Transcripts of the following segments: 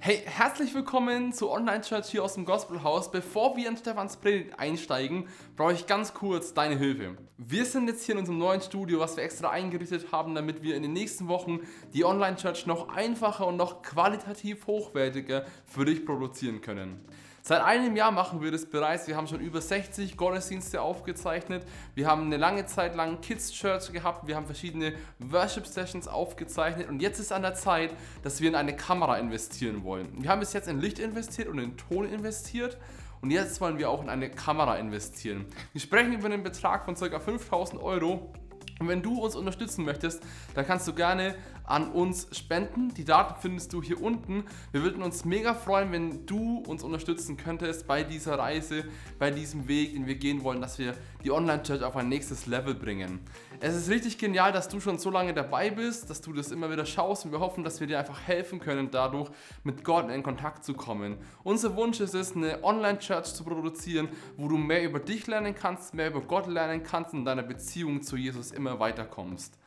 Hey, herzlich willkommen zu Online Church hier aus dem Gospelhaus. Bevor wir in Stefans Predigt einsteigen, brauche ich ganz kurz deine Hilfe. Wir sind jetzt hier in unserem neuen Studio, was wir extra eingerichtet haben, damit wir in den nächsten Wochen die Online Church noch einfacher und noch qualitativ hochwertiger für dich produzieren können. Seit einem Jahr machen wir das bereits. Wir haben schon über 60 Gottesdienste aufgezeichnet. Wir haben eine lange Zeit lang Kids Church gehabt. Wir haben verschiedene Worship Sessions aufgezeichnet. Und jetzt ist an der Zeit, dass wir in eine Kamera investieren wollen. Wir haben bis jetzt in Licht investiert und in Ton investiert. Und jetzt wollen wir auch in eine Kamera investieren. Wir sprechen über einen Betrag von ca. 5000 Euro. Und wenn du uns unterstützen möchtest, dann kannst du gerne an uns spenden. Die Daten findest du hier unten. Wir würden uns mega freuen, wenn du uns unterstützen könntest bei dieser Reise, bei diesem Weg, den wir gehen wollen, dass wir die Online-Church auf ein nächstes Level bringen. Es ist richtig genial, dass du schon so lange dabei bist, dass du das immer wieder schaust und wir hoffen, dass wir dir einfach helfen können, dadurch mit Gott in Kontakt zu kommen. Unser Wunsch ist es, eine Online-Church zu produzieren, wo du mehr über dich lernen kannst, mehr über Gott lernen kannst und in deiner Beziehung zu Jesus immer weiterkommst.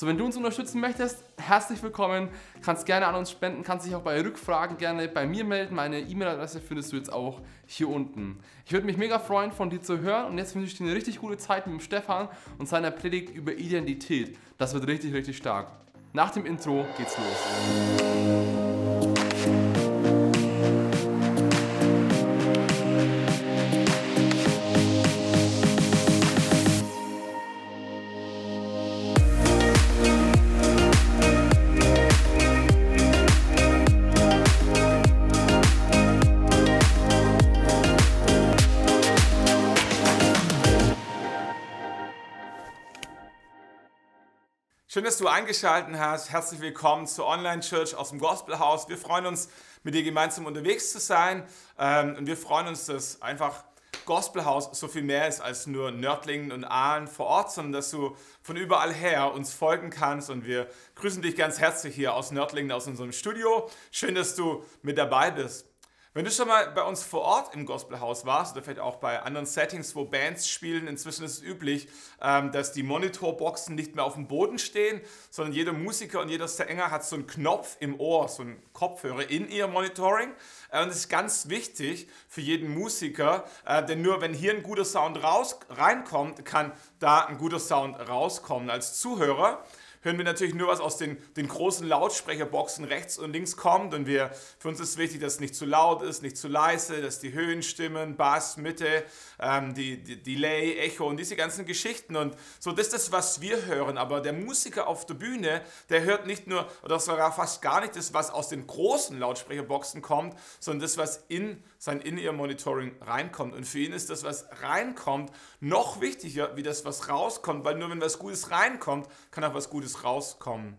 So, wenn du uns unterstützen möchtest, herzlich willkommen. Kannst gerne an uns spenden, kannst dich auch bei Rückfragen gerne bei mir melden. Meine E-Mail-Adresse findest du jetzt auch hier unten. Ich würde mich mega freuen, von dir zu hören. Und jetzt wünsche ich dir eine richtig gute Zeit mit dem Stefan und seiner Predigt über Identität. Das wird richtig, richtig stark. Nach dem Intro geht's los. Du eingeschaltet hast. Herzlich willkommen zur Online Church aus dem Gospelhaus. Wir freuen uns, mit dir gemeinsam unterwegs zu sein. Ähm, und wir freuen uns, dass einfach Gospelhaus so viel mehr ist als nur Nördlingen und Aalen vor Ort, sondern dass du von überall her uns folgen kannst. Und wir grüßen dich ganz herzlich hier aus Nördlingen, aus unserem Studio. Schön, dass du mit dabei bist. Wenn du schon mal bei uns vor Ort im Gospelhaus warst oder vielleicht auch bei anderen Settings, wo Bands spielen, inzwischen ist es üblich, ähm, dass die Monitorboxen nicht mehr auf dem Boden stehen, sondern jeder Musiker und jeder Sänger hat so einen Knopf im Ohr, so einen Kopfhörer in ihr Monitoring. Äh, und das ist ganz wichtig für jeden Musiker, äh, denn nur wenn hier ein guter Sound raus, reinkommt, kann da ein guter Sound rauskommen. Als Zuhörer hören wir natürlich nur, was aus den, den großen Lautsprecherboxen rechts und links kommt. Und wir, für uns ist wichtig, dass es nicht zu laut ist, nicht zu leise, dass die Höhen stimmen, Bass, Mitte, ähm, die, die Delay, Echo und diese ganzen Geschichten. Und so, das ist das, was wir hören. Aber der Musiker auf der Bühne, der hört nicht nur, oder sogar fast gar nicht das, was aus den großen Lautsprecherboxen kommt, sondern das, was in sein In-Ear-Monitoring reinkommt. Und für ihn ist das, was reinkommt, noch wichtiger, wie das, was rauskommt, weil nur wenn was Gutes reinkommt, kann auch was Gutes rauskommen.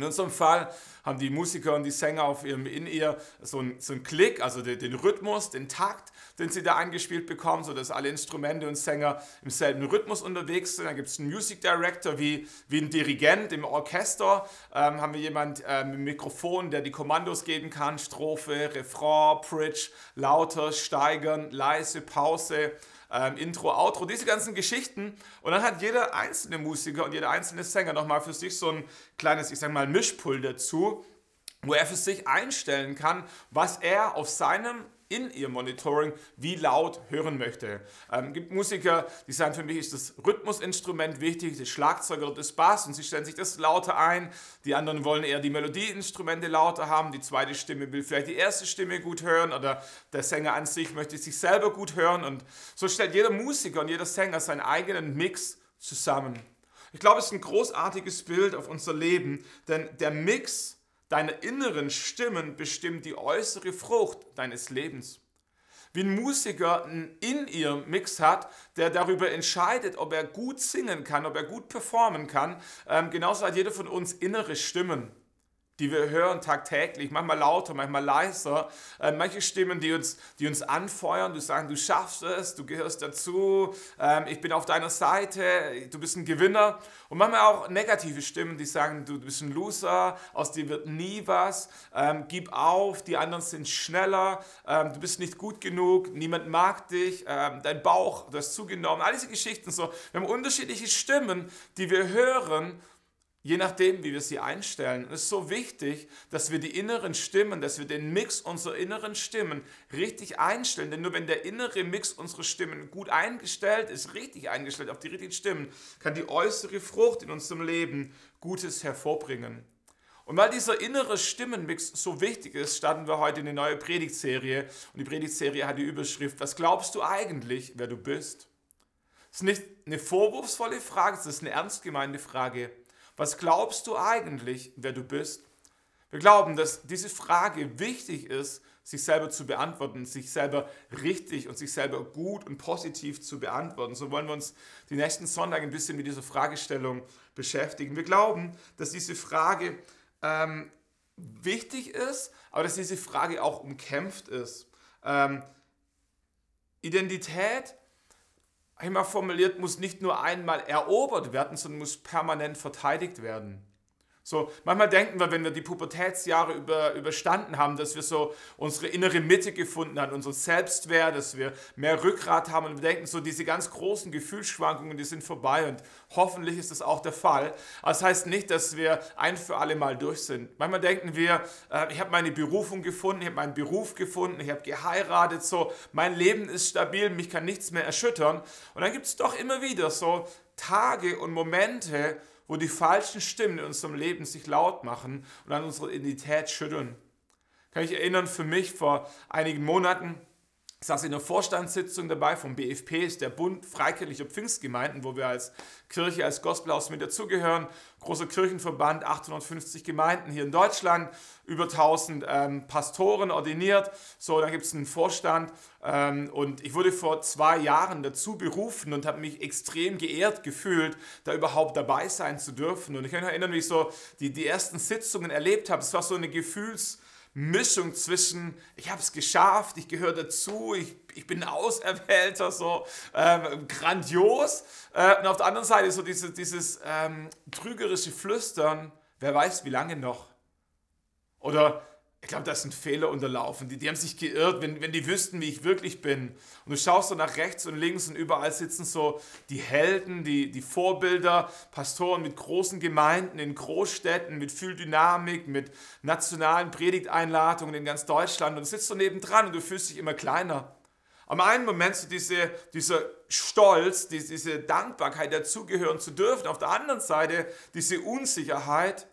In unserem Fall haben die Musiker und die Sänger auf ihrem In-Ear so einen so Klick, also den, den, Rhythmus, den Takt, den sie da eingespielt bekommen, sodass alle Instrumente und Sänger im selben Rhythmus unterwegs sind. Dann gibt es einen Music Director wie, wie ein Dirigent im Orchester. Ähm, haben wir jemanden äh, mit Mikrofon, der die Kommandos geben kann, Strophe, Refrain, Bridge, lauter, steigern, leise, Pause ähm, Intro, Outro, diese ganzen Geschichten. Und dann hat jeder einzelne Musiker und jeder einzelne Sänger nochmal für sich so ein kleines, ich sag mal, Mischpult dazu, wo er für sich einstellen kann, was er auf seinem in ihr Monitoring, wie laut hören möchte. Ähm, gibt Musiker, die sagen, für mich ist das Rhythmusinstrument wichtig, das Schlagzeug oder das Bass und sie stellen sich das lauter ein. Die anderen wollen eher die Melodieinstrumente lauter haben. Die zweite Stimme will vielleicht die erste Stimme gut hören oder der Sänger an sich möchte sich selber gut hören. Und so stellt jeder Musiker und jeder Sänger seinen eigenen Mix zusammen. Ich glaube, es ist ein großartiges Bild auf unser Leben, denn der Mix Deine inneren Stimmen bestimmt die äußere Frucht deines Lebens. Wie ein Musiker einen In-Ear-Mix hat, der darüber entscheidet, ob er gut singen kann, ob er gut performen kann, ähm, genauso hat jeder von uns innere Stimmen die wir hören tagtäglich, manchmal lauter, manchmal leiser. Äh, manche Stimmen, die uns, die uns anfeuern, die sagen, du schaffst es, du gehörst dazu, ähm, ich bin auf deiner Seite, du bist ein Gewinner. Und manchmal auch negative Stimmen, die sagen, du, bist ein Loser, aus dir wird nie was, ähm, gib auf, die anderen sind schneller, ähm, du bist nicht gut genug, niemand mag dich, ähm, dein Bauch, du hast zugenommen, all diese Geschichten so. Wir haben unterschiedliche Stimmen, die wir hören je nachdem, wie wir sie einstellen. Es ist so wichtig, dass wir die inneren Stimmen, dass wir den Mix unserer inneren Stimmen richtig einstellen. Denn nur wenn der innere Mix unserer Stimmen gut eingestellt ist, richtig eingestellt auf die richtigen Stimmen, kann die äußere Frucht in unserem Leben Gutes hervorbringen. Und weil dieser innere Stimmenmix so wichtig ist, starten wir heute eine neue Predigtserie. Und die Predigtserie hat die Überschrift, was glaubst du eigentlich, wer du bist? Das ist nicht eine vorwurfsvolle Frage, das ist eine ernst gemeinte Frage. Was glaubst du eigentlich, wer du bist? Wir glauben, dass diese Frage wichtig ist, sich selber zu beantworten, sich selber richtig und sich selber gut und positiv zu beantworten. So wollen wir uns die nächsten Sonntage ein bisschen mit dieser Fragestellung beschäftigen. Wir glauben, dass diese Frage ähm, wichtig ist, aber dass diese Frage auch umkämpft ist. Ähm, Identität einmal formuliert, muss nicht nur einmal erobert werden, sondern muss permanent verteidigt werden. So, manchmal denken wir, wenn wir die Pubertätsjahre über, überstanden haben, dass wir so unsere innere Mitte gefunden haben, unser Selbstwert, dass wir mehr Rückgrat haben und wir denken so, diese ganz großen Gefühlsschwankungen, die sind vorbei und hoffentlich ist das auch der Fall. Aber das heißt nicht, dass wir ein für alle Mal durch sind. Manchmal denken wir, äh, ich habe meine Berufung gefunden, ich habe meinen Beruf gefunden, ich habe geheiratet, so, mein Leben ist stabil, mich kann nichts mehr erschüttern. Und dann gibt es doch immer wieder so Tage und Momente, wo die falschen Stimmen in unserem Leben sich laut machen und an unserer Identität schütteln. Kann ich erinnern, für mich vor einigen Monaten saß in einer Vorstandssitzung dabei vom BFP, ist der Bund Freikirchlicher Pfingstgemeinden, wo wir als Kirche, als Gospelhaus mit dazugehören. Großer Kirchenverband, 850 Gemeinden hier in Deutschland, über 1000 ähm, Pastoren ordiniert. So, dann gibt es einen Vorstand. Ähm, und ich wurde vor zwei Jahren dazu berufen und habe mich extrem geehrt gefühlt, da überhaupt dabei sein zu dürfen. Und ich kann mich erinnern, wie ich so die, die ersten Sitzungen erlebt habe. Es war so eine Gefühls- Mischung zwischen, ich habe es geschafft, ich gehöre dazu, ich, ich bin Auserwählter, so ähm, grandios. Äh, und auf der anderen Seite so diese, dieses ähm, trügerische Flüstern, wer weiß wie lange noch. Oder ich glaube, da ein Fehler unterlaufen. Die, die haben sich geirrt, wenn, wenn die wüssten, wie ich wirklich bin. Und du schaust so nach rechts und links und überall sitzen so die Helden, die, die Vorbilder, Pastoren mit großen Gemeinden in Großstädten, mit viel Dynamik, mit nationalen Predigteinladungen in ganz Deutschland. Und du sitzt so nebendran und du fühlst dich immer kleiner. Am einen Moment so diese, dieser Stolz, diese, diese Dankbarkeit, dazugehören zu dürfen. Auf der anderen Seite diese Unsicherheit,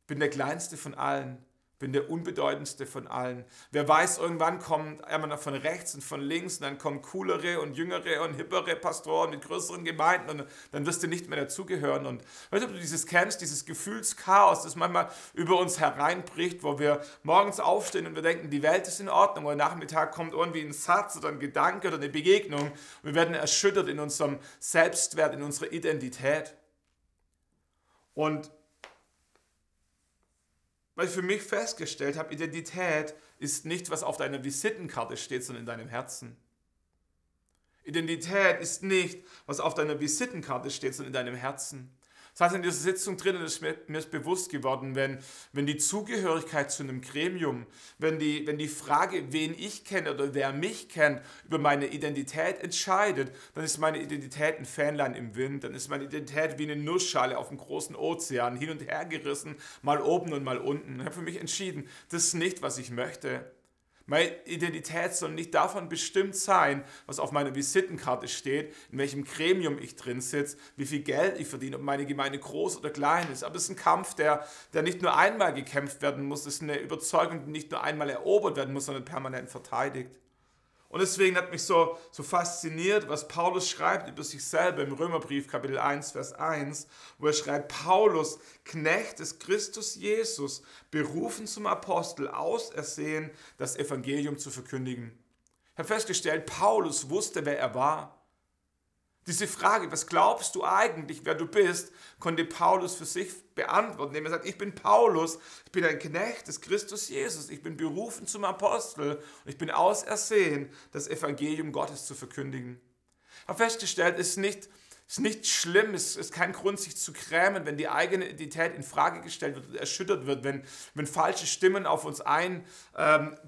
ich bin der Kleinste von allen bin der unbedeutendste von allen. Wer weiß, irgendwann kommt einmal von rechts und von links und dann kommen coolere und jüngere und hippere Pastoren mit größeren Gemeinden und dann wirst du nicht mehr dazugehören. Und weißt du, ob du dieses kennst, dieses Gefühlschaos, das manchmal über uns hereinbricht, wo wir morgens aufstehen und wir denken, die Welt ist in Ordnung, und Nachmittag kommt irgendwie ein Satz oder ein Gedanke oder eine Begegnung und wir werden erschüttert in unserem Selbstwert, in unserer Identität. Und weil ich für mich festgestellt habe, Identität ist nicht, was auf deiner Visitenkarte steht, sondern in deinem Herzen. Identität ist nicht, was auf deiner Visitenkarte steht, sondern in deinem Herzen. Heißt, in dieser Sitzung drinnen ist mir, mir ist bewusst geworden, wenn, wenn die Zugehörigkeit zu einem Gremium, wenn die, wenn die Frage, wen ich kenne oder wer mich kennt, über meine Identität entscheidet, dann ist meine Identität ein Fähnlein im Wind, dann ist meine Identität wie eine Nussschale auf dem großen Ozean, hin und her gerissen, mal oben und mal unten. Ich habe für mich entschieden, das ist nicht, was ich möchte. Meine Identität soll nicht davon bestimmt sein, was auf meiner Visitenkarte steht, in welchem Gremium ich drin sitze, wie viel Geld ich verdiene, ob meine Gemeinde groß oder klein ist. Aber es ist ein Kampf, der, der nicht nur einmal gekämpft werden muss, es ist eine Überzeugung, die nicht nur einmal erobert werden muss, sondern permanent verteidigt. Und deswegen hat mich so, so fasziniert, was Paulus schreibt über sich selber im Römerbrief Kapitel 1, Vers 1, wo er schreibt, Paulus, Knecht des Christus Jesus, berufen zum Apostel, ausersehen, das Evangelium zu verkündigen. Ich habe festgestellt, Paulus wusste, wer er war. Diese Frage, was glaubst du eigentlich, wer du bist, konnte Paulus für sich beantworten, indem er sagt, ich bin Paulus, ich bin ein Knecht des Christus Jesus, ich bin berufen zum Apostel und ich bin ausersehen, das Evangelium Gottes zu verkündigen. Ich habe festgestellt, es ist nicht, ist nicht schlimm, es ist kein Grund, sich zu grämen, wenn die eigene Identität in Frage gestellt wird, erschüttert wird, wenn, wenn falsche Stimmen auf uns ein ähm,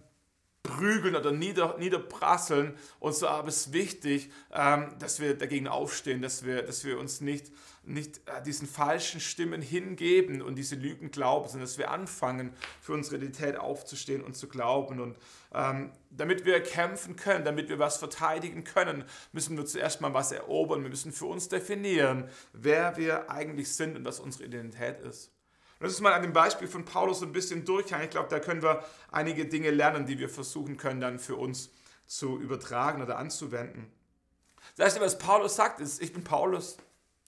prügeln oder nieder, niederprasseln. Und so aber es ist wichtig, ähm, dass wir dagegen aufstehen, dass wir, dass wir uns nicht nicht äh, diesen falschen Stimmen hingeben und diese Lügen glauben, sondern dass wir anfangen, für unsere Identität aufzustehen und zu glauben. Und ähm, damit wir kämpfen können, damit wir was verteidigen können, müssen wir zuerst mal was erobern. Wir müssen für uns definieren, wer wir eigentlich sind und was unsere Identität ist. Das ist mal an dem Beispiel von Paulus so ein bisschen durchgehen. Ich glaube, da können wir einige Dinge lernen, die wir versuchen können, dann für uns zu übertragen oder anzuwenden. Das erste, was Paulus sagt, ist, ich bin Paulus.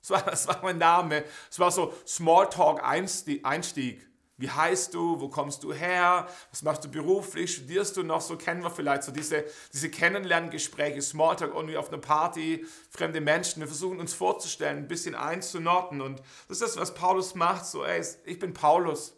Das war, das war mein Name. Es war so Smalltalk-Einstieg. Wie heißt du? Wo kommst du her? Was machst du beruflich? Studierst du noch? So kennen wir vielleicht so diese, diese Kennenlerngespräche, Smalltalk irgendwie auf einer Party, fremde Menschen. Wir versuchen uns vorzustellen, ein bisschen einzunorden. Und das ist das, was Paulus macht. So, ey, ich bin Paulus.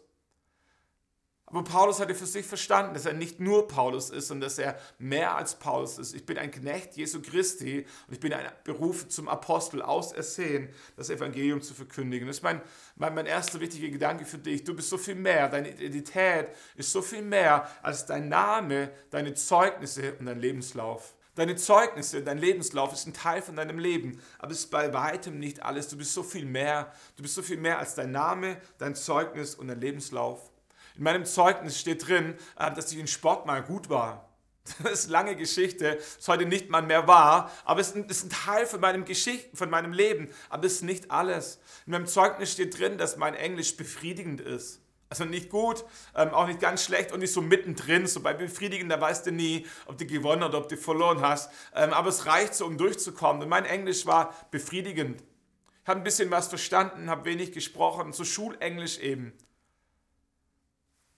Aber Paulus hatte für sich verstanden, dass er nicht nur Paulus ist und dass er mehr als Paulus ist. Ich bin ein Knecht Jesu Christi und ich bin ein Beruf zum Apostel, ausersehen, das Evangelium zu verkündigen. Das ist mein, mein, mein erster wichtiger Gedanke für dich. Du bist so viel mehr, deine Identität ist so viel mehr als dein Name, deine Zeugnisse und dein Lebenslauf. Deine Zeugnisse, dein Lebenslauf ist ein Teil von deinem Leben, aber es ist bei weitem nicht alles. Du bist so viel mehr. Du bist so viel mehr als dein Name, dein Zeugnis und dein Lebenslauf. In meinem Zeugnis steht drin, äh, dass ich in Sport mal gut war. Das ist lange Geschichte, ist heute nicht mal mehr wahr, aber es ist ein Teil von meinem Geschichten, von meinem Leben, aber es ist nicht alles. In meinem Zeugnis steht drin, dass mein Englisch befriedigend ist. Also nicht gut, ähm, auch nicht ganz schlecht und nicht so mittendrin, so bei befriedigend, da weißt du nie, ob du gewonnen oder ob du verloren hast. Ähm, aber es reicht so, um durchzukommen. Und mein Englisch war befriedigend. Ich habe ein bisschen was verstanden, habe wenig gesprochen, so Schulenglisch eben.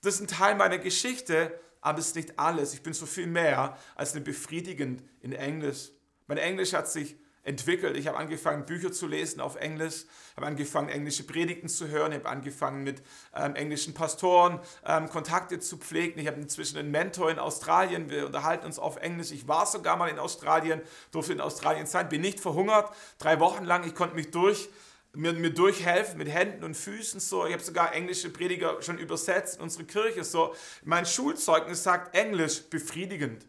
Das ist ein Teil meiner Geschichte, aber es ist nicht alles. Ich bin so viel mehr als eine befriedigend in Englisch. Mein Englisch hat sich entwickelt. Ich habe angefangen, Bücher zu lesen auf Englisch, habe angefangen, englische Predigten zu hören, habe angefangen, mit ähm, englischen Pastoren ähm, Kontakte zu pflegen. Ich habe inzwischen einen Mentor in Australien. Wir unterhalten uns auf Englisch. Ich war sogar mal in Australien, durfte in Australien sein, bin nicht verhungert. Drei Wochen lang, ich konnte mich durch mir, mir durchhelfen mit Händen und Füßen so. Ich habe sogar englische Prediger schon übersetzt in unsere Kirche so. Mein Schulzeugnis sagt Englisch befriedigend.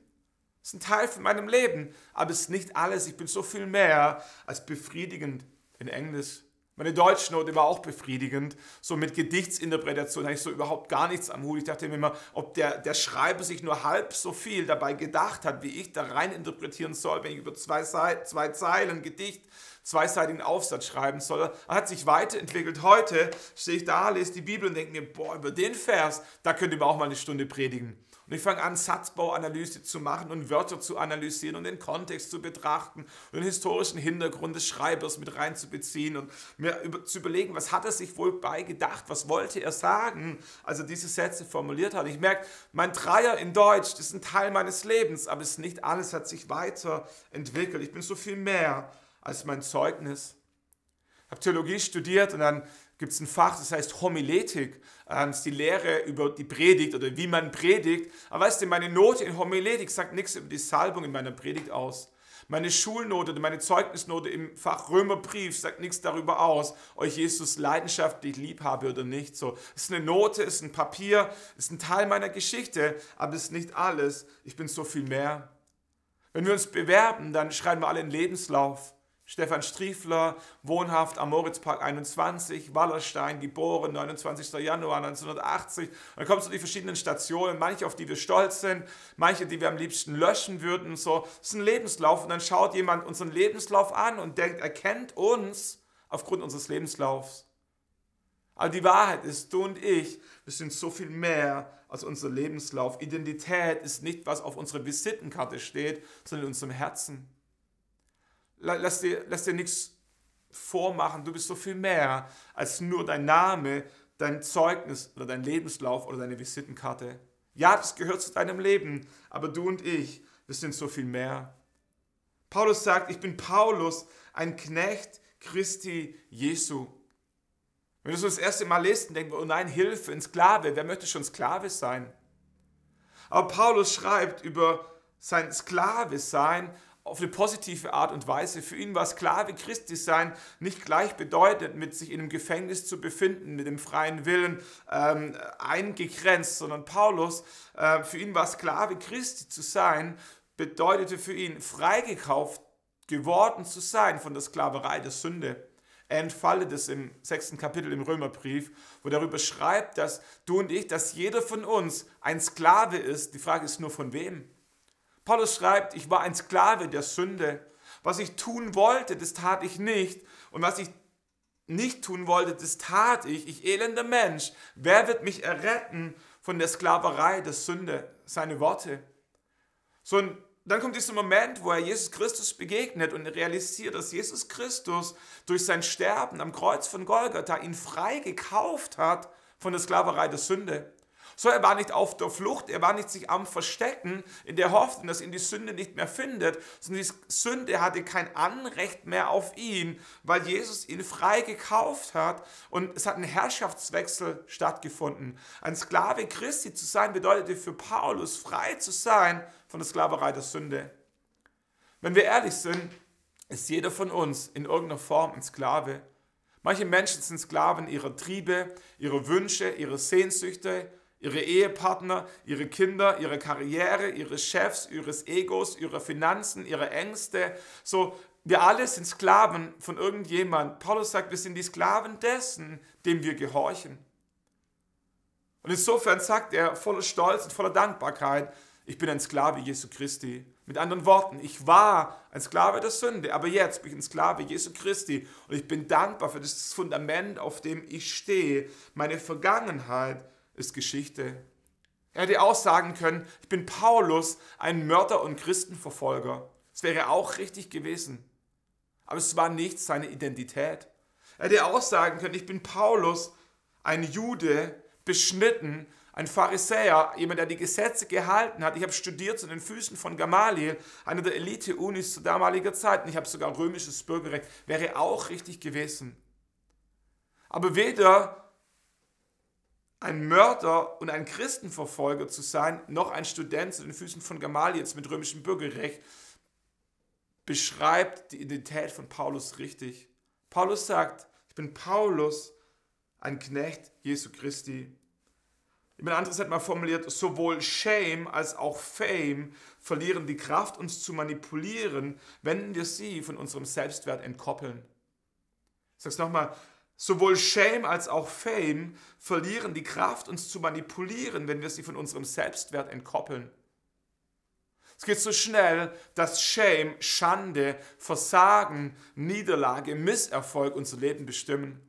Das ist ein Teil von meinem Leben, aber es ist nicht alles. Ich bin so viel mehr als befriedigend in Englisch. Meine Deutschnote war auch befriedigend. So mit Gedichtsinterpretation hatte ich so überhaupt gar nichts am Hut. Ich dachte mir immer, ob der, der Schreiber sich nur halb so viel dabei gedacht hat, wie ich da rein interpretieren soll, wenn ich über zwei, zwei Zeilen Gedicht zweiseitigen Aufsatz schreiben soll. Er hat sich weiterentwickelt. Heute stehe ich da, lese die Bibel und denke mir, boah, über den Vers, da könnte man auch mal eine Stunde predigen. Und ich fange an, Satzbauanalyse zu machen und Wörter zu analysieren und den Kontext zu betrachten und den historischen Hintergrund des Schreibers mit reinzubeziehen und mir zu überlegen, was hat er sich wohl beigedacht, was wollte er sagen, als er diese Sätze formuliert hat. Ich merke, mein Dreier in Deutsch, das ist ein Teil meines Lebens, aber es ist nicht alles, hat sich weiterentwickelt. Ich bin so viel mehr als mein Zeugnis. Ich habe Theologie studiert und dann gibt es ein Fach, das heißt Homiletik. Das ist die Lehre über die Predigt oder wie man predigt. Aber weißt du, meine Note in Homiletik sagt nichts über die Salbung in meiner Predigt aus. Meine Schulnote oder meine Zeugnisnote im Fach Römerbrief sagt nichts darüber aus, ob ich Jesus leidenschaftlich lieb habe oder nicht. So, es ist eine Note, es ist ein Papier, es ist ein Teil meiner Geschichte, aber es ist nicht alles. Ich bin so viel mehr. Wenn wir uns bewerben, dann schreiben wir alle einen Lebenslauf. Stefan Striefler, wohnhaft am Moritzpark 21, Wallerstein, geboren 29. Januar 1980. Und dann kommst du die verschiedenen Stationen, manche auf die wir stolz sind, manche, die wir am liebsten löschen würden. So, das ist ein Lebenslauf und dann schaut jemand unseren Lebenslauf an und denkt, er kennt uns aufgrund unseres Lebenslaufs. Aber die Wahrheit ist, du und ich, wir sind so viel mehr als unser Lebenslauf. Identität ist nicht, was auf unserer Visitenkarte steht, sondern in unserem Herzen. Lass dir, lass dir nichts vormachen, du bist so viel mehr als nur dein Name, dein Zeugnis oder dein Lebenslauf oder deine Visitenkarte. Ja, das gehört zu deinem Leben, aber du und ich, wir sind so viel mehr. Paulus sagt, ich bin Paulus, ein Knecht Christi Jesu. Wenn du so das erste Mal dann denkst du, oh nein, Hilfe, ein Sklave, wer möchte schon Sklave sein? Aber Paulus schreibt über sein Sklave sein auf eine positive Art und Weise. Für ihn war Sklave Christi sein nicht gleichbedeutend mit sich in einem Gefängnis zu befinden, mit dem freien Willen ähm, eingegrenzt, sondern Paulus, äh, für ihn war Sklave Christi zu sein, bedeutete für ihn freigekauft geworden zu sein von der Sklaverei der Sünde. Er entfaltet es im sechsten Kapitel im Römerbrief, wo er darüber schreibt, dass du und ich, dass jeder von uns ein Sklave ist. Die Frage ist nur von wem. Paulus schreibt, ich war ein Sklave der Sünde. Was ich tun wollte, das tat ich nicht. Und was ich nicht tun wollte, das tat ich. Ich elender Mensch. Wer wird mich erretten von der Sklaverei der Sünde? Seine Worte. So ein dann kommt dieser Moment, wo er Jesus Christus begegnet und realisiert, dass Jesus Christus durch sein Sterben am Kreuz von Golgatha ihn frei gekauft hat von der Sklaverei der Sünde. So, er war nicht auf der Flucht, er war nicht sich am Verstecken in der Hoffnung, dass ihn die Sünde nicht mehr findet, sondern die Sünde hatte kein Anrecht mehr auf ihn, weil Jesus ihn frei gekauft hat und es hat ein Herrschaftswechsel stattgefunden. Ein Sklave Christi zu sein bedeutete für Paulus frei zu sein von der Sklaverei der Sünde. Wenn wir ehrlich sind, ist jeder von uns in irgendeiner Form ein Sklave. Manche Menschen sind Sklaven ihrer Triebe, ihrer Wünsche, ihrer Sehnsüchte, ihre Ehepartner, ihre Kinder, ihre Karriere, ihre Chefs, ihres Egos, ihre Finanzen, ihre Ängste. So, wir alle sind Sklaven von irgendjemand. Paulus sagt, wir sind die Sklaven dessen, dem wir gehorchen. Und insofern sagt er voller Stolz und voller Dankbarkeit, ich bin ein Sklave Jesu Christi. Mit anderen Worten, ich war ein Sklave der Sünde, aber jetzt bin ich ein Sklave Jesu Christi und ich bin dankbar für das Fundament, auf dem ich stehe. Meine Vergangenheit ist Geschichte. Er hätte auch sagen können, ich bin Paulus, ein Mörder und Christenverfolger. Das wäre auch richtig gewesen. Aber es war nicht seine Identität. Er hätte auch sagen können, ich bin Paulus, ein Jude, beschnitten, ein Pharisäer, jemand, der die Gesetze gehalten hat. Ich habe studiert zu den Füßen von Gamaliel, einer der Elite-Unis zu damaliger Zeit. Und ich habe sogar römisches Bürgerrecht. Wäre auch richtig gewesen. Aber weder ein Mörder und ein Christenverfolger zu sein, noch ein Student zu den Füßen von Gamaliel mit römischem Bürgerrecht, beschreibt die Identität von Paulus richtig. Paulus sagt, ich bin Paulus, ein Knecht Jesu Christi. Jemand anderes hat mal formuliert, sowohl Shame als auch Fame verlieren die Kraft, uns zu manipulieren, wenn wir sie von unserem Selbstwert entkoppeln. Ich sage es nochmal, Sowohl Shame als auch Fame verlieren die Kraft, uns zu manipulieren, wenn wir sie von unserem Selbstwert entkoppeln. Es geht so schnell, dass Shame, Schande, Versagen, Niederlage, Misserfolg unser Leben bestimmen.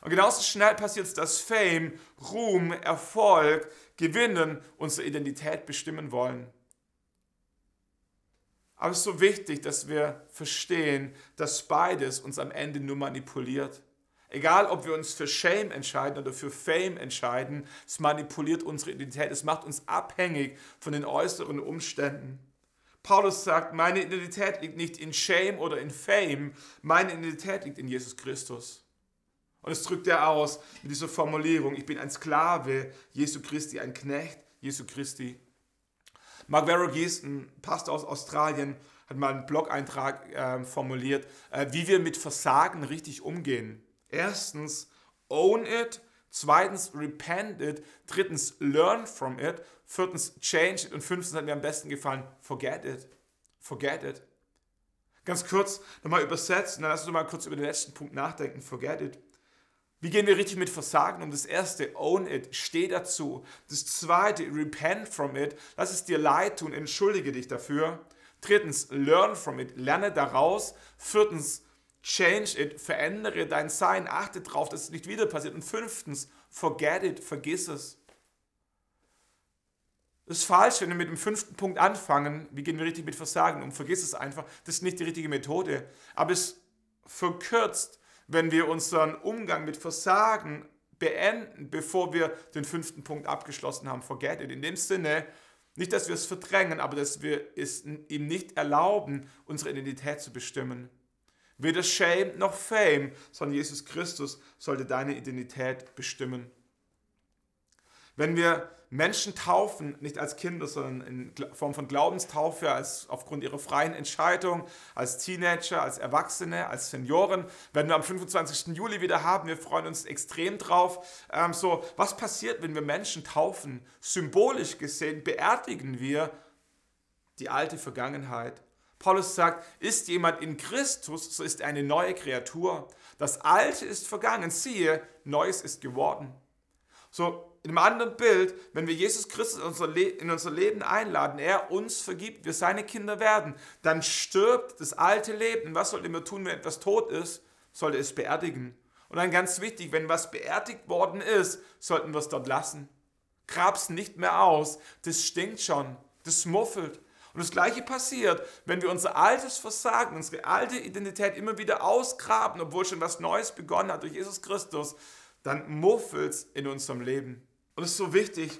Und genauso schnell passiert es, dass Fame, Ruhm, Erfolg, Gewinnen unsere Identität bestimmen wollen. Aber es ist so wichtig, dass wir verstehen, dass beides uns am Ende nur manipuliert. Egal, ob wir uns für Shame entscheiden oder für Fame entscheiden, es manipuliert unsere Identität, es macht uns abhängig von den äußeren Umständen. Paulus sagt, meine Identität liegt nicht in Shame oder in Fame, meine Identität liegt in Jesus Christus. Und es drückt er aus mit dieser Formulierung, ich bin ein Sklave Jesu Christi, ein Knecht Jesu Christi. Mark Verogis, ein Pastor aus Australien, hat mal einen Blog-Eintrag äh, formuliert, äh, wie wir mit Versagen richtig umgehen. Erstens, own it. Zweitens, repent it. Drittens, learn from it. Viertens, change it. Und fünftens hat mir am besten gefallen, forget it. Forget it. Ganz kurz nochmal übersetzt und dann lass uns mal kurz über den letzten Punkt nachdenken. Forget it. Wie gehen wir richtig mit Versagen um? Das erste, own it, steh dazu. Das zweite, repent from it, lass es dir leid tun, entschuldige dich dafür. Drittens, learn from it, lerne daraus. Viertens, Change it, verändere dein Sein, achte darauf, dass es nicht wieder passiert. Und fünftens, forget it, vergiss es. Das ist falsch, wenn wir mit dem fünften Punkt anfangen, wie gehen wir richtig mit Versagen um, vergiss es einfach, das ist nicht die richtige Methode. Aber es verkürzt, wenn wir unseren Umgang mit Versagen beenden, bevor wir den fünften Punkt abgeschlossen haben, forget it. In dem Sinne, nicht, dass wir es verdrängen, aber dass wir es ihm nicht erlauben, unsere Identität zu bestimmen. Weder Shame noch Fame, sondern Jesus Christus sollte deine Identität bestimmen. Wenn wir Menschen taufen, nicht als Kinder, sondern in Form von Glaubenstaufe, als aufgrund ihrer freien Entscheidung, als Teenager, als Erwachsene, als Senioren, werden wir am 25. Juli wieder haben. Wir freuen uns extrem drauf. Ähm, so, was passiert, wenn wir Menschen taufen? Symbolisch gesehen beerdigen wir die alte Vergangenheit Paulus sagt, ist jemand in Christus, so ist er eine neue Kreatur. Das Alte ist vergangen, siehe, Neues ist geworden. So, in einem anderen Bild, wenn wir Jesus Christus in unser, Leben einladen, er uns vergibt, wir seine Kinder werden, dann stirbt das alte Leben. Was sollten wir tun, wenn etwas tot ist? Sollte es beerdigen. Und dann ganz wichtig, wenn was beerdigt worden ist, sollten wir es dort lassen. Grab's nicht mehr aus, das stinkt schon, das muffelt. Und das Gleiche passiert, wenn wir unser altes Versagen, unsere alte Identität immer wieder ausgraben, obwohl schon was Neues begonnen hat durch Jesus Christus, dann muffelt es in unserem Leben. Und es ist so wichtig,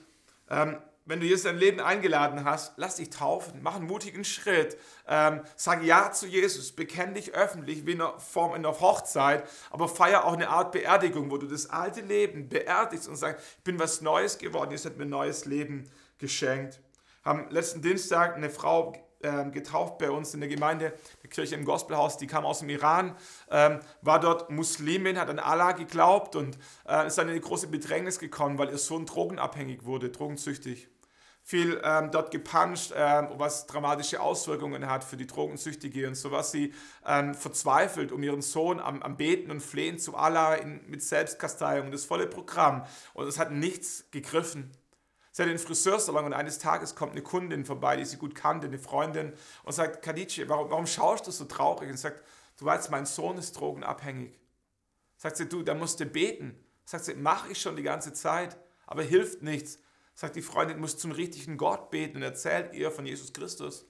ähm, wenn du jetzt dein Leben eingeladen hast, lass dich taufen, mach einen mutigen Schritt, ähm, sag Ja zu Jesus, bekenn dich öffentlich wie in einer Form in einer Hochzeit, aber feier auch eine Art Beerdigung, wo du das alte Leben beerdigst und sagst, ich bin was Neues geworden, Jesus hat mir ein neues Leben geschenkt. Haben letzten Dienstag eine Frau ähm, getauft bei uns in der Gemeinde, der Kirche im Gospelhaus, die kam aus dem Iran, ähm, war dort Muslimin, hat an Allah geglaubt und äh, ist dann in eine große Bedrängnis gekommen, weil ihr Sohn drogenabhängig wurde, drogensüchtig viel ähm, dort gepuncht, ähm, was dramatische Auswirkungen hat für die Drogensüchtige und so was sie ähm, verzweifelt um ihren Sohn am, am Beten und Flehen zu Allah in, mit Selbstkasteiung, das volle Programm. Und es hat nichts gegriffen. Sie hat den Friseursalon und eines Tages kommt eine Kundin vorbei, die sie gut kannte, eine Freundin, und sagt, Kadice, warum, warum schaust du so traurig? Und sagt, du weißt, mein Sohn ist drogenabhängig. Sagt sie, du, der musste beten. Sagt sie, mache ich schon die ganze Zeit, aber hilft nichts sagt die Freundin, muss zum richtigen Gott beten und erzählt ihr von Jesus Christus.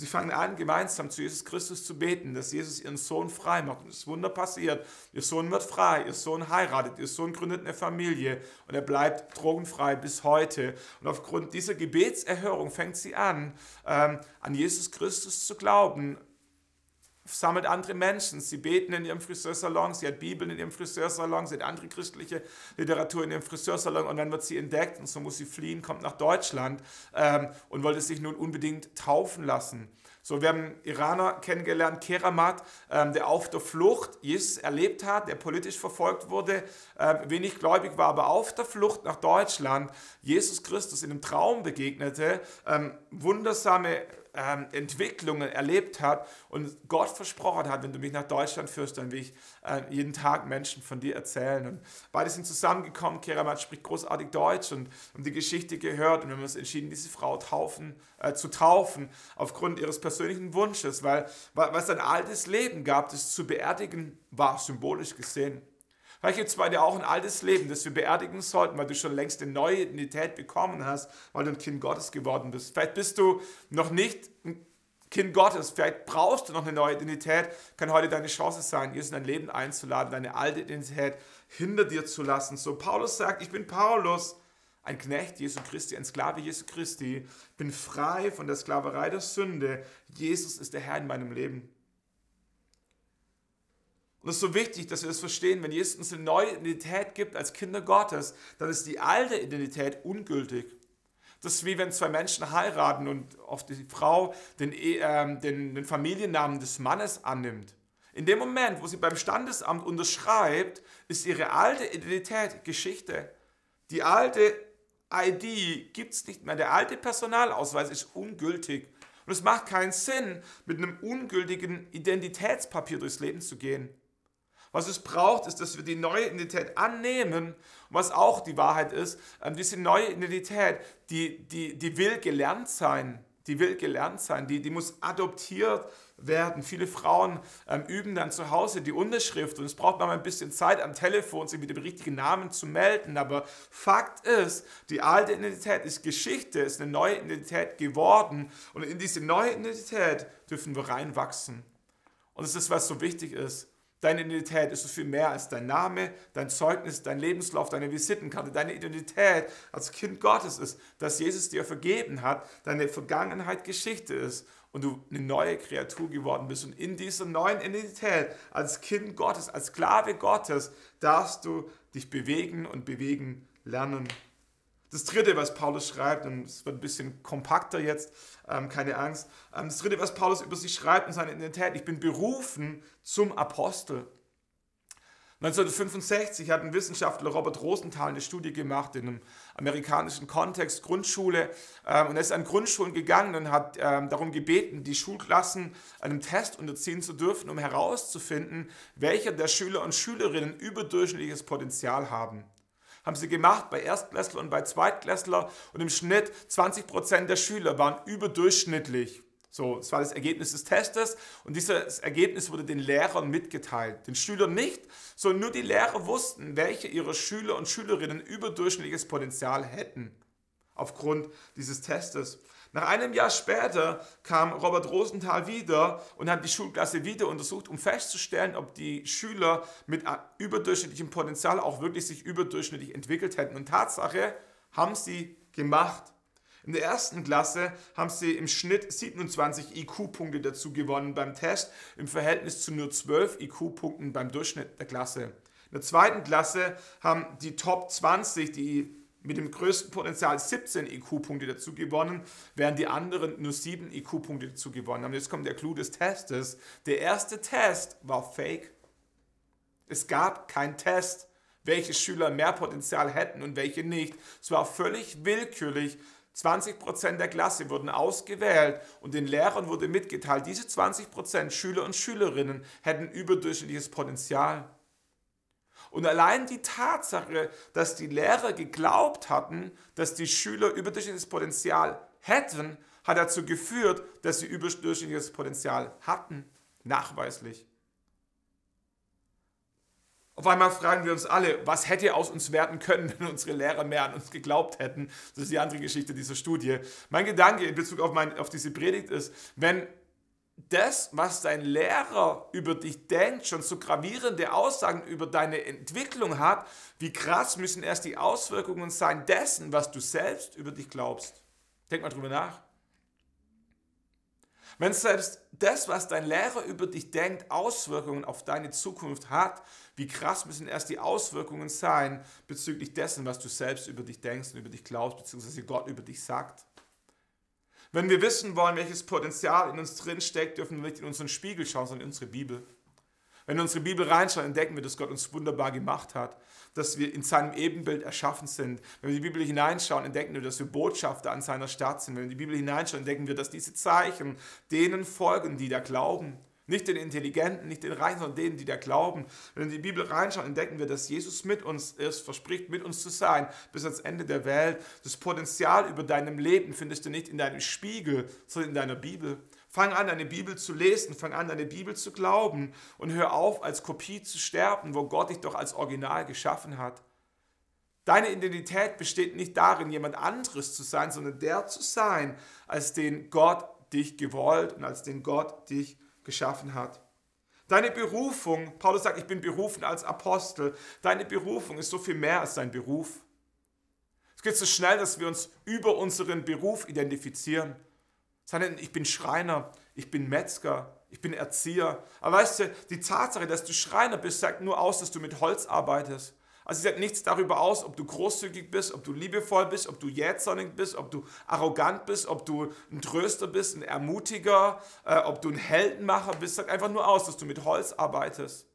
Sie fangen an, gemeinsam zu Jesus Christus zu beten, dass Jesus ihren Sohn frei macht. Und das Wunder passiert. Ihr Sohn wird frei, ihr Sohn heiratet, ihr Sohn gründet eine Familie und er bleibt drogenfrei bis heute. Und aufgrund dieser Gebetserhörung fängt sie an, ähm, an Jesus Christus zu glauben, sammelt andere Menschen. Sie beten in ihrem Friseursalon, sie hat Bibeln in ihrem Friseursalon, sie hat andere christliche Literatur in ihrem Friseursalon und dann wird sie entdeckt und so muss sie fliehen, kommt nach Deutschland ähm, und wollte sich nun unbedingt taufen lassen. So, wir haben einen Iraner kennengelernt, Keramat, ähm, der auf der Flucht Jesus erlebt hat, der politisch verfolgt wurde, äh, wenig gläubig war, aber auf der Flucht nach Deutschland Jesus Christus in einem Traum begegnete, ähm, wundersame ähm, Entwicklungen erlebt hat und Gott versprochen hat, wenn du mich nach Deutschland führst, dann will ich äh, jeden Tag Menschen von dir erzählen. Und beide sind zusammengekommen. Keramat spricht großartig Deutsch und haben die Geschichte gehört und wir haben uns entschieden, diese Frau taufen, äh, zu taufen aufgrund ihres persönlichen Wunsches, weil, weil, weil es ein altes Leben gab, das zu beerdigen war, symbolisch gesehen. Vielleicht gibt es bei dir auch ein altes Leben, das wir beerdigen sollten, weil du schon längst eine neue Identität bekommen hast, weil du ein Kind Gottes geworden bist. Vielleicht bist du noch nicht ein Kind Gottes, vielleicht brauchst du noch eine neue Identität, kann heute deine Chance sein, Jesus in dein Leben einzuladen, deine alte Identität hinter dir zu lassen. So Paulus sagt, ich bin Paulus, ein Knecht Jesu Christi, ein Sklave Jesu Christi, bin frei von der Sklaverei der Sünde. Jesus ist der Herr in meinem Leben. Und es ist so wichtig, dass wir das verstehen, wenn Jesus uns eine neue Identität gibt als Kinder Gottes, dann ist die alte Identität ungültig. Das ist wie wenn zwei Menschen heiraten und oft die Frau den, äh, den, den Familiennamen des Mannes annimmt. In dem Moment, wo sie beim Standesamt unterschreibt, ist ihre alte Identität Geschichte. Die alte ID gibt es nicht mehr. Der alte Personalausweis ist ungültig. Und es macht keinen Sinn, mit einem ungültigen Identitätspapier durchs Leben zu gehen. Was es braucht, ist, dass wir die neue Identität annehmen. was auch die Wahrheit ist, ähm, diese neue Identität, die, die, die will gelernt sein. Die will gelernt sein. Die, die muss adoptiert werden. Viele Frauen ähm, üben dann zu Hause die Unterschrift und es braucht manchmal ein bisschen Zeit am Telefon, sich mit dem richtigen Namen zu melden. Aber Fakt ist, die alte Identität ist Geschichte, ist eine neue Identität geworden und in diese neue Identität dürfen wir reinwachsen. Und das ist, was so wichtig ist. Deine Identität ist so viel mehr als dein Name, dein Zeugnis, dein Lebenslauf, deine Visitenkarte. Deine Identität als Kind Gottes ist, dass Jesus dir vergeben hat, deine Vergangenheit Geschichte ist und du eine neue Kreatur geworden bist. Und in dieser neuen Identität als Kind Gottes, als Sklave Gottes, darfst du dich bewegen und bewegen lernen. Das dritte, was Paulus schreibt, und es wird ein bisschen kompakter jetzt, ähm, keine Angst. Ähm, das dritte, was Paulus über sich schreibt in seiner Identität, ich bin berufen zum Apostel. 1965 hat ein Wissenschaftler Robert Rosenthal eine Studie gemacht in einem amerikanischen Kontext, Grundschule. Ähm, und er ist an Grundschulen gegangen und hat ähm, darum gebeten, die Schulklassen einem Test unterziehen zu dürfen, um herauszufinden, welcher der Schüler und Schülerinnen überdurchschnittliches Potenzial haben. Haben sie gemacht bei Erstklässler und bei Zweitklässler und im Schnitt 20% der Schüler waren überdurchschnittlich so, das war das Ergebnis des Testes und dieses Ergebnis wurde den Lehrern mitgeteilt. Den Schülern nicht, sondern nur die Lehrer wussten, welche ihrer Schüler und Schülerinnen überdurchschnittliches Potenzial hätten aufgrund dieses Testes. Nach einem Jahr später kam Robert Rosenthal wieder und hat die Schulklasse wieder untersucht, um festzustellen, ob die Schüler mit überdurchschnittlichem Potenzial auch wirklich sich überdurchschnittlich entwickelt hätten. Und Tatsache haben sie gemacht. In der ersten Klasse haben sie im Schnitt 27 IQ-Punkte dazu gewonnen beim Test, im Verhältnis zu nur 12 IQ-Punkten beim Durchschnitt der Klasse. In der zweiten Klasse haben die Top 20, die mit dem größten Potenzial 17 IQ-Punkte dazu gewonnen, während die anderen nur 7 IQ-Punkte dazu gewonnen haben. Jetzt kommt der Clou des Testes. Der erste Test war fake. Es gab keinen Test, welche Schüler mehr Potenzial hätten und welche nicht. Es war völlig willkürlich 20% der Klasse wurden ausgewählt und den Lehrern wurde mitgeteilt, diese 20% Schüler und Schülerinnen hätten überdurchschnittliches Potenzial. Und allein die Tatsache, dass die Lehrer geglaubt hatten, dass die Schüler überdurchschnittliches Potenzial hätten, hat dazu geführt, dass sie überdurchschnittliches Potenzial hatten, nachweislich. Auf einmal fragen wir uns alle, was hätte aus uns werden können, wenn unsere Lehrer mehr an uns geglaubt hätten. Das ist die andere Geschichte dieser Studie. Mein Gedanke in Bezug auf, mein, auf diese Predigt ist, wenn das, was dein Lehrer über dich denkt, schon so gravierende Aussagen über deine Entwicklung hat, wie krass müssen erst die Auswirkungen sein dessen, was du selbst über dich glaubst. Denk mal drüber nach. Wenn selbst das, was dein Lehrer über dich denkt, Auswirkungen auf deine Zukunft hat, wie krass müssen erst die Auswirkungen sein bezüglich dessen, was du selbst über dich denkst und über dich glaubst, beziehungsweise Gott über dich sagt. Wenn wir wissen wollen, welches Potenzial in uns drin steckt, dürfen wir nicht in unseren Spiegel schauen, sondern in unsere Bibel. Wenn wir in unsere Bibel reinschauen, entdecken wir, dass Gott uns wunderbar gemacht hat, dass wir in seinem Ebenbild erschaffen sind. Wenn wir in die Bibel hineinschauen, entdecken wir, dass wir Botschafter an seiner Stadt sind. Wenn wir in die Bibel hineinschauen, entdecken wir, dass diese Zeichen denen folgen, die da glauben. Nicht den Intelligenten, nicht den Reichen, sondern denen, die da glauben. Wenn wir in die Bibel reinschauen, entdecken wir, dass Jesus mit uns ist, verspricht, mit uns zu sein, bis ans Ende der Welt. Das Potenzial über deinem Leben findest du nicht in deinem Spiegel, sondern in deiner Bibel. Fang an, deine Bibel zu lesen, fang an, deine Bibel zu glauben und hör auf, als Kopie zu sterben, wo Gott dich doch als Original geschaffen hat. Deine Identität besteht nicht darin, jemand anderes zu sein, sondern der zu sein, als den Gott dich gewollt und als den Gott dich geschaffen hat. Deine Berufung, Paulus sagt, ich bin berufen als Apostel, deine Berufung ist so viel mehr als dein Beruf. Es geht so schnell, dass wir uns über unseren Beruf identifizieren sondern ich bin Schreiner, ich bin Metzger, ich bin Erzieher. Aber weißt du, die Tatsache, dass du Schreiner bist, sagt nur aus, dass du mit Holz arbeitest. Also sie sagt nichts darüber aus, ob du großzügig bist, ob du liebevoll bist, ob du jähzornig bist, ob du arrogant bist, ob du ein Tröster bist, ein Ermutiger, äh, ob du ein Heldenmacher bist. Sagt einfach nur aus, dass du mit Holz arbeitest.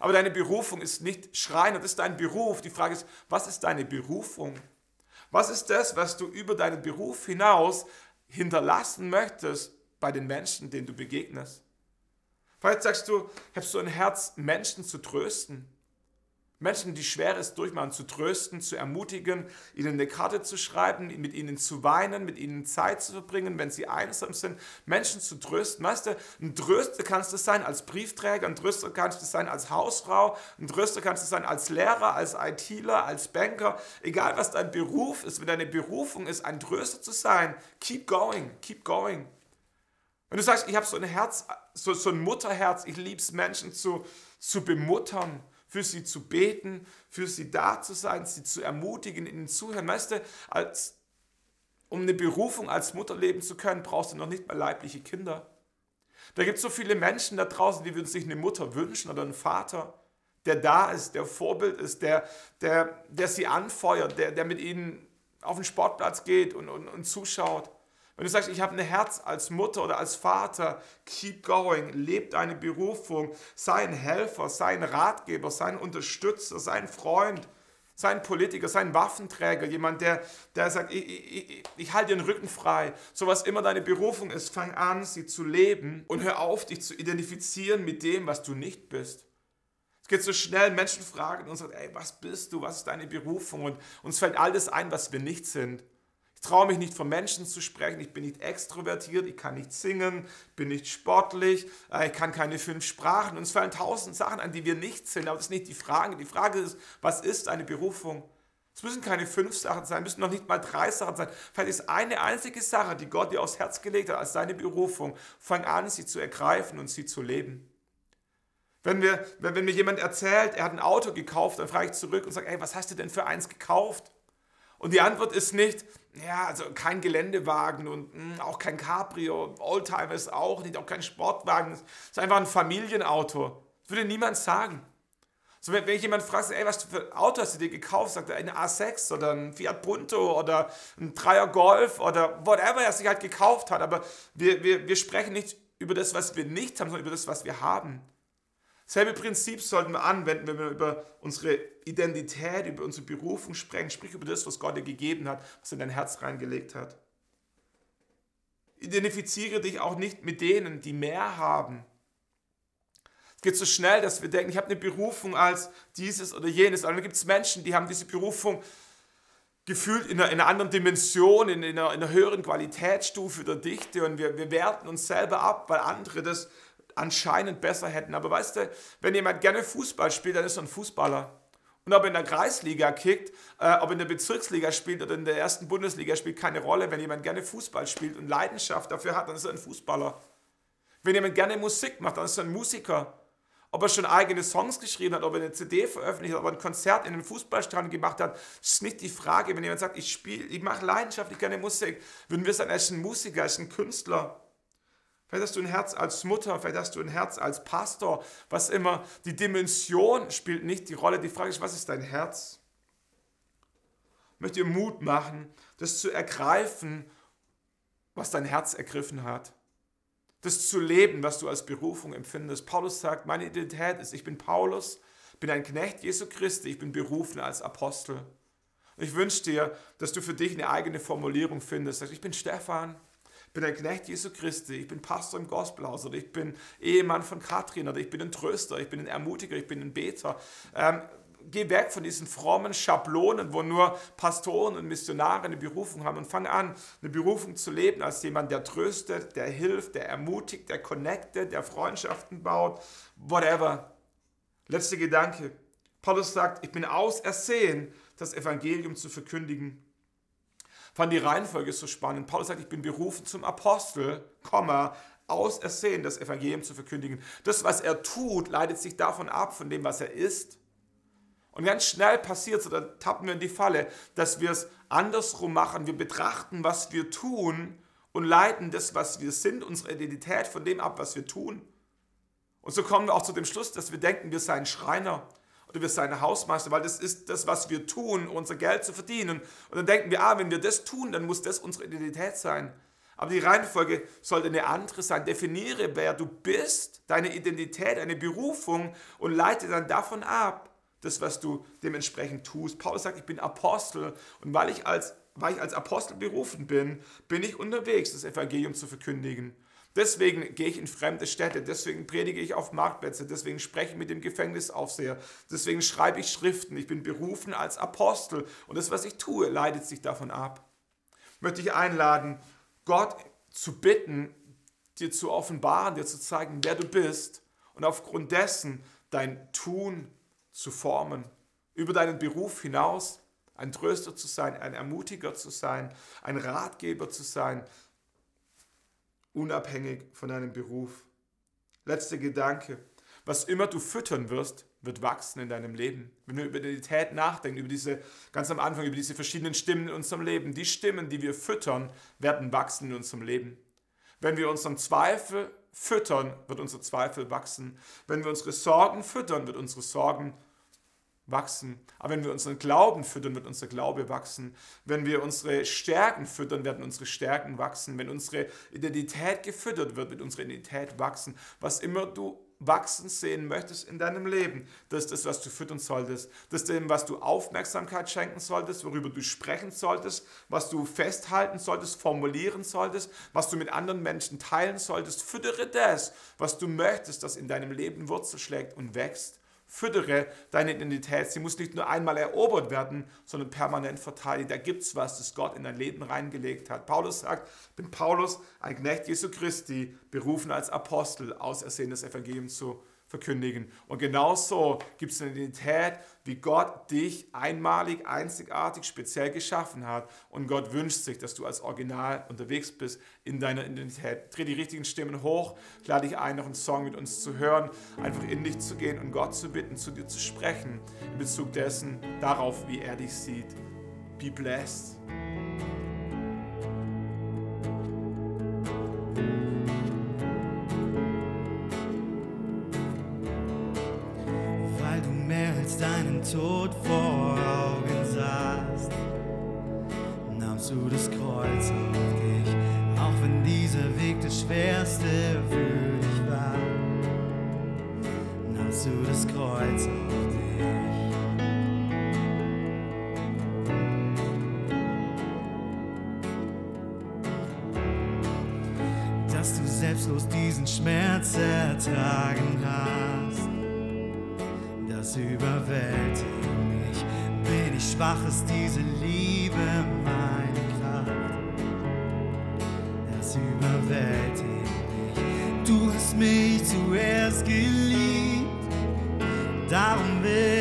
Aber deine Berufung ist nicht Schreiner, das ist dein Beruf. Die Frage ist, was ist deine Berufung? Was ist das, was du über deinen Beruf hinaus hinterlassen möchtest bei den Menschen, denen du begegnest. Vielleicht sagst du, hast du ein Herz, Menschen zu trösten. Menschen, die Schweres durchmachen, zu trösten, zu ermutigen, ihnen eine Karte zu schreiben, mit ihnen zu weinen, mit ihnen Zeit zu verbringen, wenn sie einsam sind, Menschen zu trösten. Weißt du, ein Tröster kannst du sein als Briefträger, ein Tröster kannst du sein als Hausfrau, ein Tröster kannst du sein als Lehrer, als ITler, als Banker, egal was dein Beruf ist, wenn deine Berufung ist, ein Tröster zu sein, keep going, keep going. Wenn du sagst, ich habe so ein Herz, so, so ein Mutterherz, ich liebe es, Menschen zu, zu bemuttern, für sie zu beten, für sie da zu sein, sie zu ermutigen, ihnen zuhören. Weißt du, als, um eine Berufung als Mutter leben zu können, brauchst du noch nicht mal leibliche Kinder. Da gibt es so viele Menschen da draußen, die würden sich eine Mutter wünschen oder einen Vater, der da ist, der Vorbild ist, der, der, der sie anfeuert, der, der mit ihnen auf den Sportplatz geht und, und, und zuschaut. Wenn du sagst, ich habe ein Herz als Mutter oder als Vater, keep going, lebe deine Berufung, sei ein Helfer, sei ein Ratgeber, sei ein Unterstützer, sei ein Freund, sei ein Politiker, sei ein Waffenträger, jemand, der, der sagt, ich, ich, ich, ich halte den Rücken frei. So was immer deine Berufung ist, fang an, sie zu leben und hör auf, dich zu identifizieren mit dem, was du nicht bist. Es geht so schnell, Menschen fragen sagen, ey, was bist du, was ist deine Berufung? Und uns fällt alles ein, was wir nicht sind. Ich traue mich nicht von Menschen zu sprechen, ich bin nicht extrovertiert, ich kann nicht singen, bin nicht sportlich, äh, ich kann keine fünf Sprachen. Uns fallen tausend Sachen an, die wir nicht sind, aber das ist nicht die Frage. Die Frage ist, was ist eine Berufung? Es müssen keine fünf Sachen sein, es müssen noch nicht mal drei Sachen sein. Vielleicht ist eine einzige Sache, die Gott dir aufs Herz gelegt hat, als deine Berufung. Fang an, sie zu ergreifen und sie zu leben. Wenn, wir, wenn, wenn mir jemand erzählt, er hat ein Auto gekauft, dann frage ich zurück und sage, ey, was hast du denn für eins gekauft? Und die Antwort ist nicht, ja, also kein Geländewagen und mh, hm, auch kein Cabrio, Oldtimer ist auch nicht, auch kein Sportwagen. Es ist einfach ein Familienauto. Das würde niemand sagen. So, wenn, wenn ich jemand fragt, ey, was für ein Auto hast du dir gekauft, sagt er eine A6 oder ein Fiat Punto oder ein Dreier Golf oder whatever er sich halt gekauft hat. Aber wir, wir, wir sprechen nicht über das, was wir nicht haben, sondern über das, was wir haben. Selbe Prinzip sollten wir anwenden, wenn wir über unsere Identität, über unsere Berufung sprechen. Sprich über das, was Gott dir gegeben hat, was in dein Herz reingelegt hat. Identifiziere dich auch nicht mit denen, die mehr haben. Es geht so schnell, dass wir denken, ich habe eine Berufung als dieses oder jenes. Aber dann gibt es Menschen, die haben diese Berufung gefühlt in einer, in einer anderen Dimension, in einer, in einer, höheren Qualitätsstufe der Dichte und wir, wir werten uns selber ab, weil andere das anscheinend besser hätten. Aber weißt du, wenn jemand gerne Fußball spielt, dann ist er ein Fußballer. Und ob er in der Kreisliga kickt, äh, ob er in der Bezirksliga spielt oder in der ersten Bundesliga, spielt keine Rolle. Wenn jemand gerne Fußball spielt und Leidenschaft dafür hat, dann ist er ein Fußballer. Wenn jemand gerne Musik macht, dann ist er ein Musiker. Ob er schon eigene Songs geschrieben hat, ob er eine CD veröffentlicht hat, ob er ein Konzert in einem Fußballstrand gemacht hat, ist nicht die Frage. Wenn jemand sagt, ich spiele, ich mache leidenschaftlich gerne Musik, würden wir sagen, er ist ein Musiker, er ist ein Künstler. Vielleicht hast du ein Herz als Mutter, vielleicht hast du ein Herz als Pastor, was immer. Die Dimension spielt nicht die Rolle. Die Frage ist, was ist dein Herz? Ich möchte dir Mut machen, das zu ergreifen, was dein Herz ergriffen hat. Das zu leben, was du als Berufung empfindest. Paulus sagt, meine Identität ist, ich bin Paulus, bin ein Knecht Jesu Christi, ich bin berufen als Apostel. Ich wünsche dir, dass du für dich eine eigene Formulierung findest. Ich bin Stefan, bin ein Knecht Jesu Christi, ich bin Pastor im Gospelhaus oder ich bin Ehemann von Katrin oder ich bin ein Tröster, ich bin ein Ermutiger, ich bin ein Beter. Ähm, geh weg von diesen frommen Schablonen, wo nur Pastoren und Missionare eine Berufung haben und fang an, eine Berufung zu leben als jemand, der tröstet, der hilft, der ermutigt, der connectet, der Freundschaften baut, whatever. Letzter Gedanke. Paulus sagt, ich bin ausersehen, das Evangelium zu verkündigen fand die Reihenfolge so spannend. Paulus sagt, ich bin berufen zum Apostel, Komma, ausersehen, das Evangelium zu verkündigen. Das, was er tut, leitet sich davon ab, von dem, was er ist. Und ganz schnell passiert es, da tappen wir in die Falle, dass wir es andersrum machen. Wir betrachten, was wir tun und leiten das, was wir sind, unsere Identität von dem ab, was wir tun. Und so kommen wir auch zu dem Schluss, dass wir denken, wir seien Schreiner oder wir seien Hausmeister, weil das ist das, was wir tun, unser Geld zu verdienen. Und dann denken wir, ah, wenn wir das tun, dann muss das unsere Identität sein. Aber die Reihenfolge sollte eine andere sein. Definiere, wer du bist, deine Identität, deine Berufung und leite dann davon ab, das, was du dementsprechend tust. Paulus sagt, ich bin Apostel und weil ich als, weil ich als Apostel berufen bin, bin ich unterwegs, das Evangelium zu verkündigen. Deswegen gehe ich in fremde Städte, deswegen predige ich auf Marktplätze, deswegen spreche ich mit dem Gefängnisaufseher, deswegen schreibe ich Schriften. Ich bin berufen als Apostel und das, was ich tue, leitet sich davon ab. Möchte ich einladen, Gott zu bitten, dir zu offenbaren, dir zu zeigen, wer du bist und aufgrund dessen dein Tun zu formen, über deinen Beruf hinaus ein Tröster zu sein, ein Ermutiger zu sein, ein Ratgeber zu sein, unabhängig von deinem Beruf. Letzter Gedanke. Was immer du füttern wirst, wird wachsen in deinem Leben. Wenn wir über Identität nachdenken, über diese, ganz am Anfang, über diese verschiedenen Stimmen in unserem Leben, die Stimmen, die wir füttern, werden wachsen in unserem Leben. Wenn wir unseren Zweifel füttern, wird unser Zweifel wachsen. Wenn wir unsere Sorgen füttern, wird unsere Sorgen wachsen. Aber wenn wir unseren Glauben füttern, wird unser Glaube wachsen. Wenn wir unsere Stärken füttern, werden unsere Stärken wachsen. Wenn unsere Identität gefüttert wird, wird unsere Identität wachsen. Was immer du wachsen sehen möchtest in deinem Leben. Das ist das, was du füttern solltest. Das ist dem, was du Aufmerksamkeit schenken solltest, worüber du sprechen solltest, was du festhalten solltest, formulieren solltest, was du mit anderen Menschen teilen solltest. Füttere das, was du möchtest, das in deinem Leben Wurzel schlägt und wächst. Füttere deine Identität. Sie muss nicht nur einmal erobert werden, sondern permanent verteidigt. Da gibt es was, das Gott in dein Leben reingelegt hat. Paulus sagt, ich bin Paulus, ein Knecht Jesu Christi, berufen als Apostel, ausersehen das Evangelium zu verkündigen. Und genauso gibt es eine Identität, wie Gott dich einmalig, einzigartig, speziell geschaffen hat. Und Gott wünscht sich, dass du als Original unterwegs bist in deiner Identität. Dreh die richtigen Stimmen hoch, lade dich ein, noch einen Song mit uns zu hören, einfach in dich zu gehen und Gott zu bitten, zu dir zu sprechen in Bezug dessen, darauf, wie er dich sieht. Be blessed. Deinen Tod Ich schwach, ist diese Liebe meine Kraft. Das überwältigt mich. Du hast mich zuerst geliebt, darum will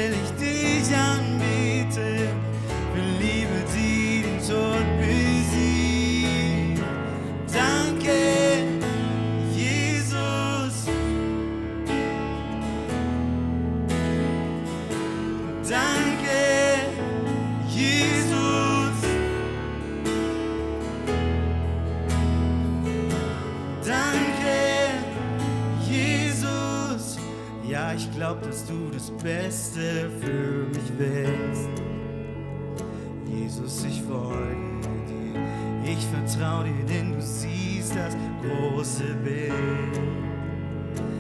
du das Beste für mich willst. Jesus, ich folge dir. Ich vertraue dir, denn du siehst das große Bild.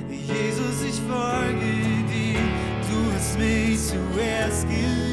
Jesus, ich folge dir. Du hast mich zuerst geliebt.